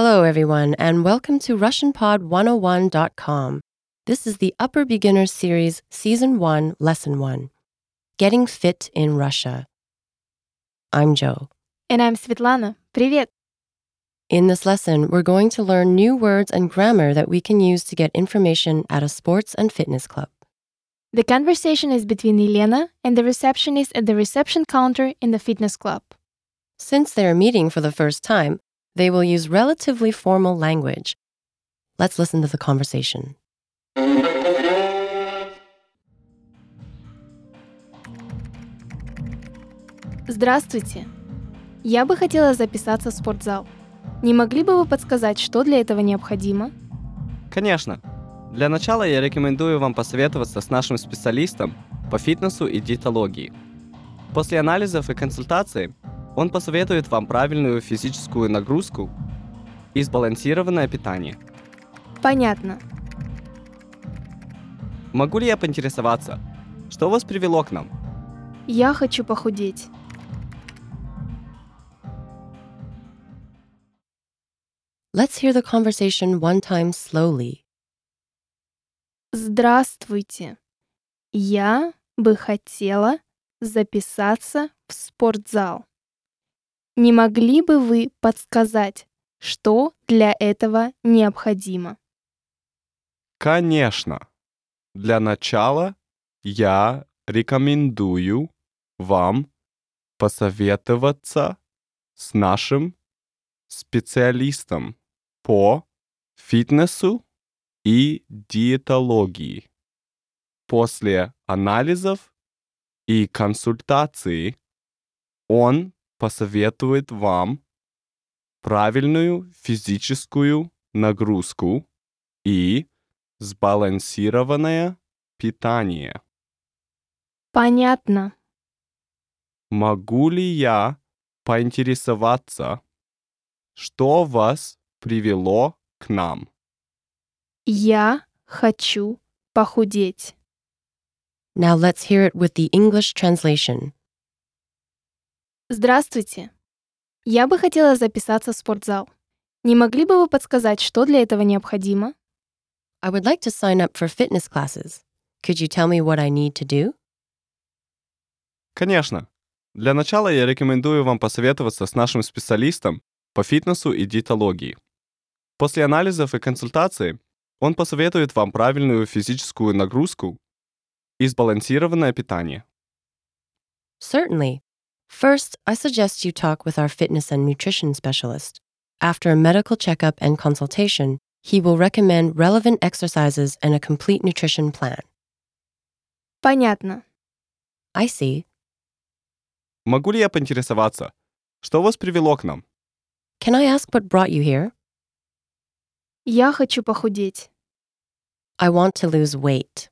Hello, everyone, and welcome to RussianPod101.com. This is the Upper Beginner Series, Season 1, Lesson 1 Getting Fit in Russia. I'm Joe. And I'm Svetlana. Привет! In this lesson, we're going to learn new words and grammar that we can use to get information at a sports and fitness club. The conversation is between Elena and the receptionist at the reception counter in the fitness club. Since they're meeting for the first time, they will use relatively formal language. Let's listen to the conversation. Здравствуйте! Я бы хотела записаться в спортзал. Не могли бы вы подсказать, что для этого необходимо? Конечно. Для начала я рекомендую вам посоветоваться с нашим специалистом по фитнесу и диетологии. После анализов и консультации он посоветует вам правильную физическую нагрузку и сбалансированное питание. Понятно. Могу ли я поинтересоваться, что вас привело к нам? Я хочу похудеть. Let's hear the conversation one time slowly. Здравствуйте. Я бы хотела записаться в спортзал. Не могли бы вы подсказать, что для этого необходимо? Конечно. Для начала я рекомендую вам посоветоваться с нашим специалистом по фитнесу и диетологии. После анализов и консультации он посоветует вам правильную физическую нагрузку и сбалансированное питание. Понятно. Могу ли я поинтересоваться, что вас привело к нам? Я хочу похудеть. Now let's hear it with the English translation. Здравствуйте. Я бы хотела записаться в спортзал. Не могли бы вы подсказать, что для этого необходимо? I would like to sign up for fitness classes. Could you tell me what I need to do? Конечно. Для начала я рекомендую вам посоветоваться с нашим специалистом по фитнесу и диетологии. После анализов и консультации он посоветует вам правильную физическую нагрузку и сбалансированное питание. Certainly. First, I suggest you talk with our fitness and nutrition specialist. After a medical checkup and consultation, he will recommend relevant exercises and a complete nutrition plan. Понятно. I see. Могу ли я поинтересоваться, что вас привело к нам? Can I ask what brought you here? Я хочу похудеть. I want to lose weight.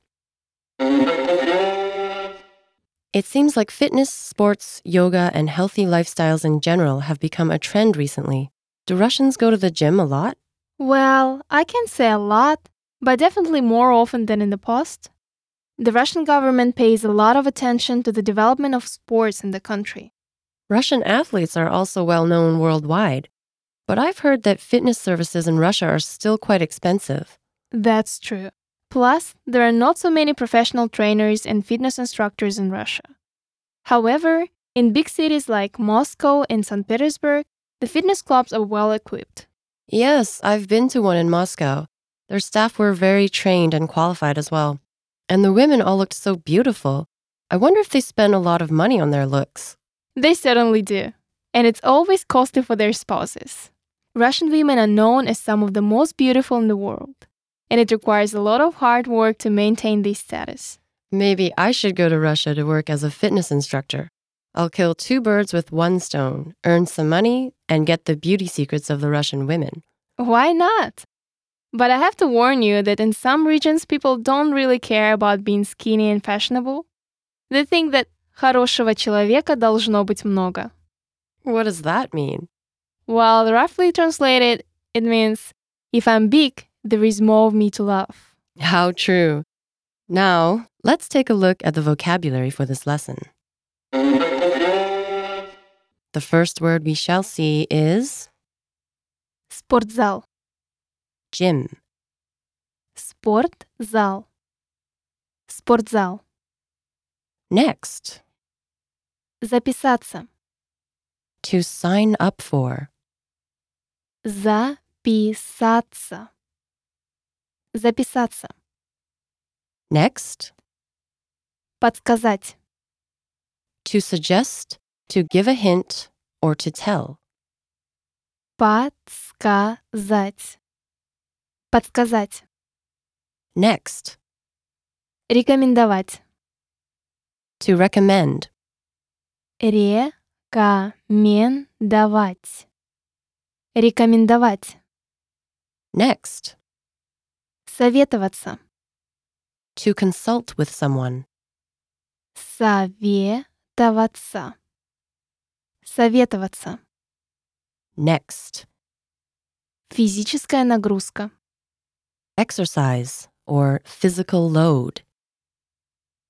It seems like fitness, sports, yoga, and healthy lifestyles in general have become a trend recently. Do Russians go to the gym a lot? Well, I can't say a lot, but definitely more often than in the past. The Russian government pays a lot of attention to the development of sports in the country. Russian athletes are also well known worldwide. But I've heard that fitness services in Russia are still quite expensive. That's true. Plus, there are not so many professional trainers and fitness instructors in Russia. However, in big cities like Moscow and St. Petersburg, the fitness clubs are well equipped. Yes, I've been to one in Moscow. Their staff were very trained and qualified as well. And the women all looked so beautiful. I wonder if they spend a lot of money on their looks. They certainly do. And it's always costly for their spouses. Russian women are known as some of the most beautiful in the world And it requires a lot of hard work to maintain this status. Maybe I should go to Russia to work as a fitness instructor. I'll kill two birds with one stone, earn some money, and get the beauty secrets of the Russian women. Why not? But I have to warn you that in some regions, people don't really care about being skinny and fashionable. They think that хорошего человека должно быть много. What does that mean? Well, roughly translated, it means if I'm big, there is more of me to love. How true. Now, let's take a look at the vocabulary for this lesson. The first word we shall see is Спортзал. gym, Спортзал. Спортзал. next, Записаться. to sign up for, Записаться. Записаться. next, Подсказать. to suggest, to give a hint, or to tell, Подсказать. Подсказать. next, Рекомендовать. to recommend, Рекомендовать. Рекомендовать. next, Советоваться. to consult with someone, Советоваться. Советоваться. next, Физическая нагрузка. exercise, or physical load,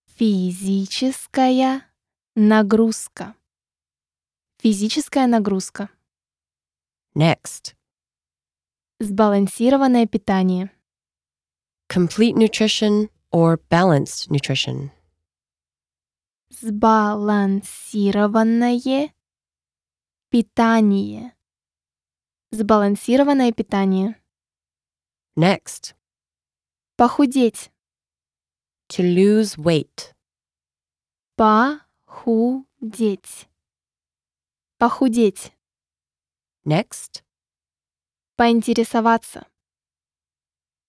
Физическая нагрузка. Физическая нагрузка. next, Сбалансированное питание. Complete nutrition, or balanced nutrition, Сбалансированное питание. Сбалансированное питание. next, Похудеть. to lose weight, Похудеть. Похудеть. next, Поинтересоваться.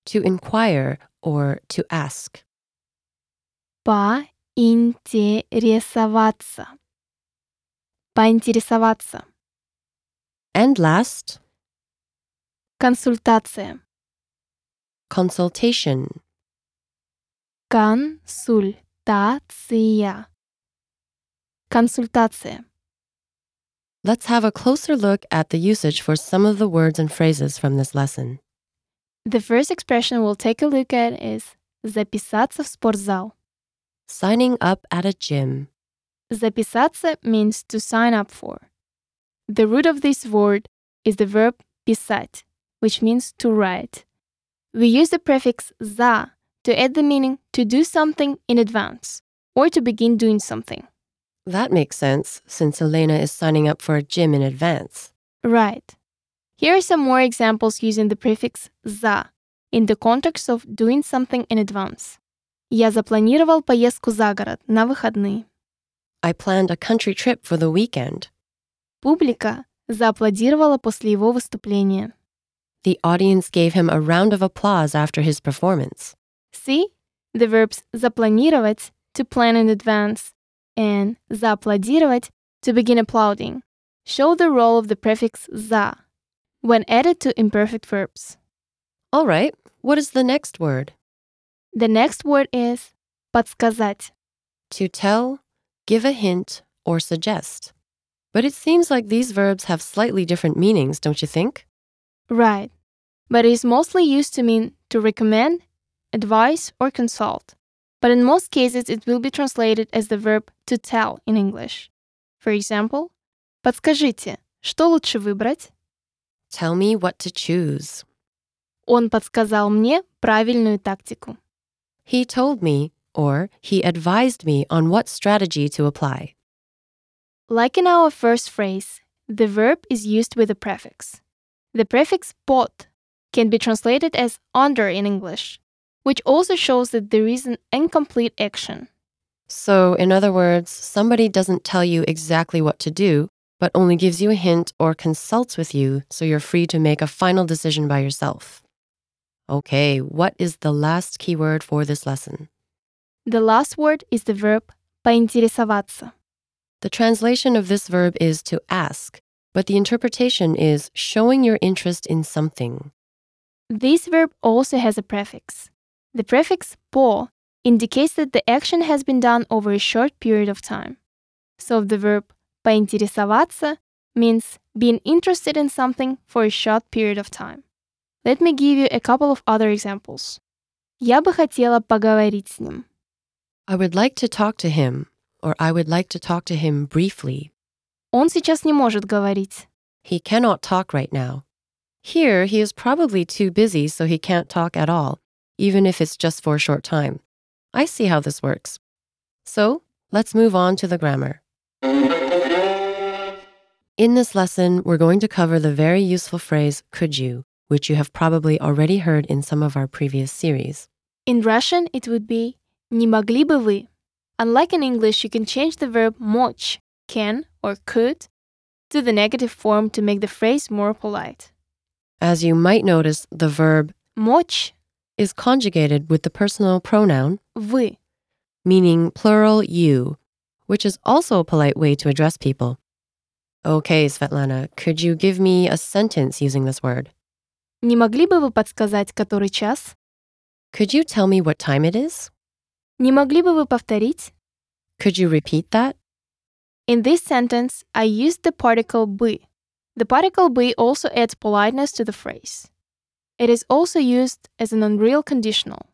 to inquire, or to ask, Поинтересоваться. Поинтересоваться. and last, Консультация. consultation, Консультация. Консультация. Let's have a closer look at the usage for some of the words and phrases from this lesson. The first expression we'll take a look at is записаться в спортзал. Signing up at a gym, Записаться means to sign up for. The root of this word is the verb писать, which means to write. We use the prefix за to add the meaning to do something in advance or to begin doing something. That makes sense since Elena is signing up for a gym in advance. Right. Here are some more examples using the prefix за in the context of doing something in advance. Я запланировал поездку за город на выходные. I planned a country trip for the weekend. Публика зааплодировала после его выступления. The audience gave him a round of applause after his performance. See? The verbs запланировать to plan in advance and зааплодировать to begin applauding show the role of the prefix за when added to imperfect verbs. All right, what is the next word? The next word is подсказать. To tell, give a hint, or suggest. But it seems like these verbs have slightly different meanings, don't you think? Right. But it is mostly used to mean to recommend, advise, or consult. But in most cases, it will be translated as the verb to tell in English. For example, подскажите, что лучше выбрать? Tell me what to choose. Он подсказал мне правильную тактику. He told me, or he advised me on what strategy to apply. Like in our first phrase, the verb is used with a prefix. The prefix под can be translated as under in English, which also shows that there is an incomplete action. So, in other words, somebody doesn't tell you exactly what to do, but only gives you a hint or consults with you so you're free to make a final decision by yourself. Okay, what is the last keyword for this lesson? The last word is the verb поинтересоваться. The translation of this verb is to ask, but the interpretation is showing your interest in something. This verb also has a prefix. The prefix по indicates that the action has been done over a short period of time. So the verb поинтересоваться means being interested in something for a short period of time. Let me give you a couple of other examples. Я бы хотела поговорить с ним. I would like to talk to him, or I would like to talk to him briefly. Он сейчас не может говорить. He cannot talk right now. Here, he is probably too busy so he can't talk at all, even if it's just for a short time. I see how this works. So, let's move on to the grammar. In this lesson, we're going to cover the very useful phrase could you, which you have probably already heard in some of our previous series. In Russian, it would be «Не могли бы вы?» Unlike in English, you can change the verb мочь, can or could, to the negative form to make the phrase more polite. As you might notice, the verb Мочь is conjugated with the personal pronoun, вы. meaning plural you, which is also a polite way to address people. Okay, Svetlana, could you give me a sentence using this word? Не могли бы вы подсказать, который час? Could you tell me what time it is? Не могли бы вы повторить? Could you repeat that? In this sentence, I used the particle бы. The particle бы also adds politeness to the phrase. It is also used as an unreal conditional.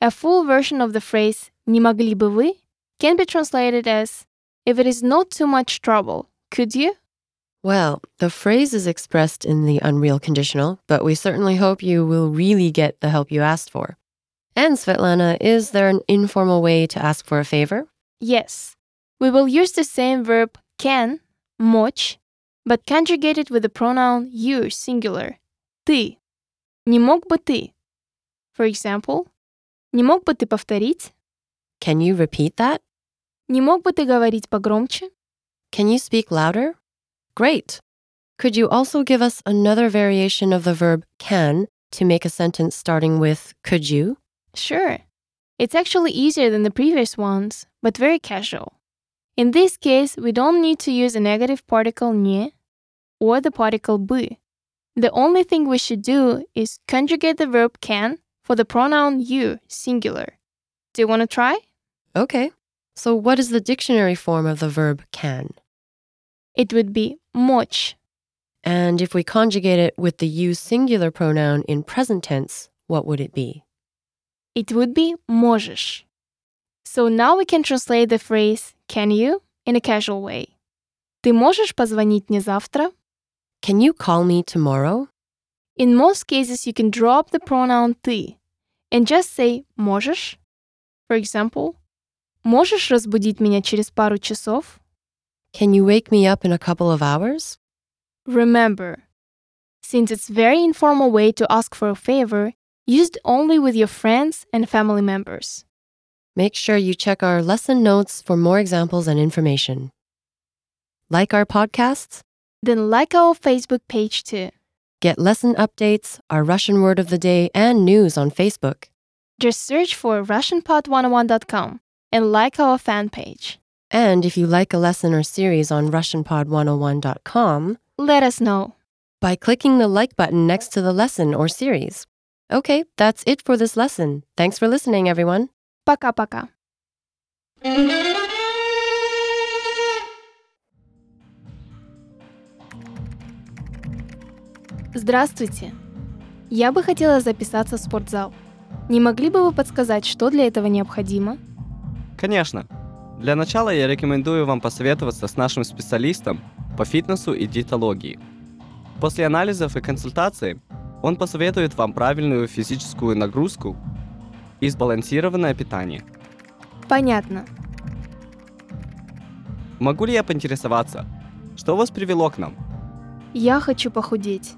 A full version of the phrase «Не могли бы вы» can be translated as If it is not too much trouble, could you? Well, the phrase is expressed in the unreal conditional, but we certainly hope you will really get the help you asked for. And Svetlana, is there an informal way to ask for a favor? Yes. We will use the same verb can, мочь, but conjugated with the pronoun you singular, ты. Не мог бы ты? For example, не мог бы ты повторить? Can you repeat that? Не мог бы ты говорить погромче? Can you speak louder? Great. Could you also give us another variation of the verb can to make a sentence starting with could you? Sure. It's actually easier than the previous ones, but very casual. In this case, we don't need to use a negative particle не or the particle бы. The only thing we should do is conjugate the verb can for the pronoun you, singular. Do you want to try? Okay. So, what is the dictionary form of the verb can? It would be мочь. And if we conjugate it with the you singular pronoun in present tense, what would it be? It would be можешь. So now we can translate the phrase can you in a casual way. Ты можешь позвонить мне завтра? Can you call me tomorrow? In most cases, you can drop the pronoun ты and just say можешь. For example, можешь разбудить меня через пару часов? Can you wake me up in a couple of hours? Remember, since it's very informal way to ask for a favor, used only with your friends and family members. Make sure you check our lesson notes for more examples and information. Like our podcasts? Then like our Facebook page too. Get lesson updates, our Russian word of the day, and news on Facebook. Just search for RussianPod101.com and like our fan page. And if you like a lesson or series on RussianPod101.com, Let us know. by clicking the like button next to the lesson or series. Okay, that's it for this lesson. Thanks for listening, everyone. Пока-пока. Здравствуйте. Я бы хотела записаться в спортзал. Не могли бы вы подсказать, что для этого необходимо? Конечно. Для начала я рекомендую вам посоветоваться с нашим специалистом по фитнесу и диетологии. После анализов и консультаций он посоветует вам правильную физическую нагрузку и сбалансированное питание. Понятно. Могу ли я поинтересоваться, что вас привело к нам? Я хочу похудеть.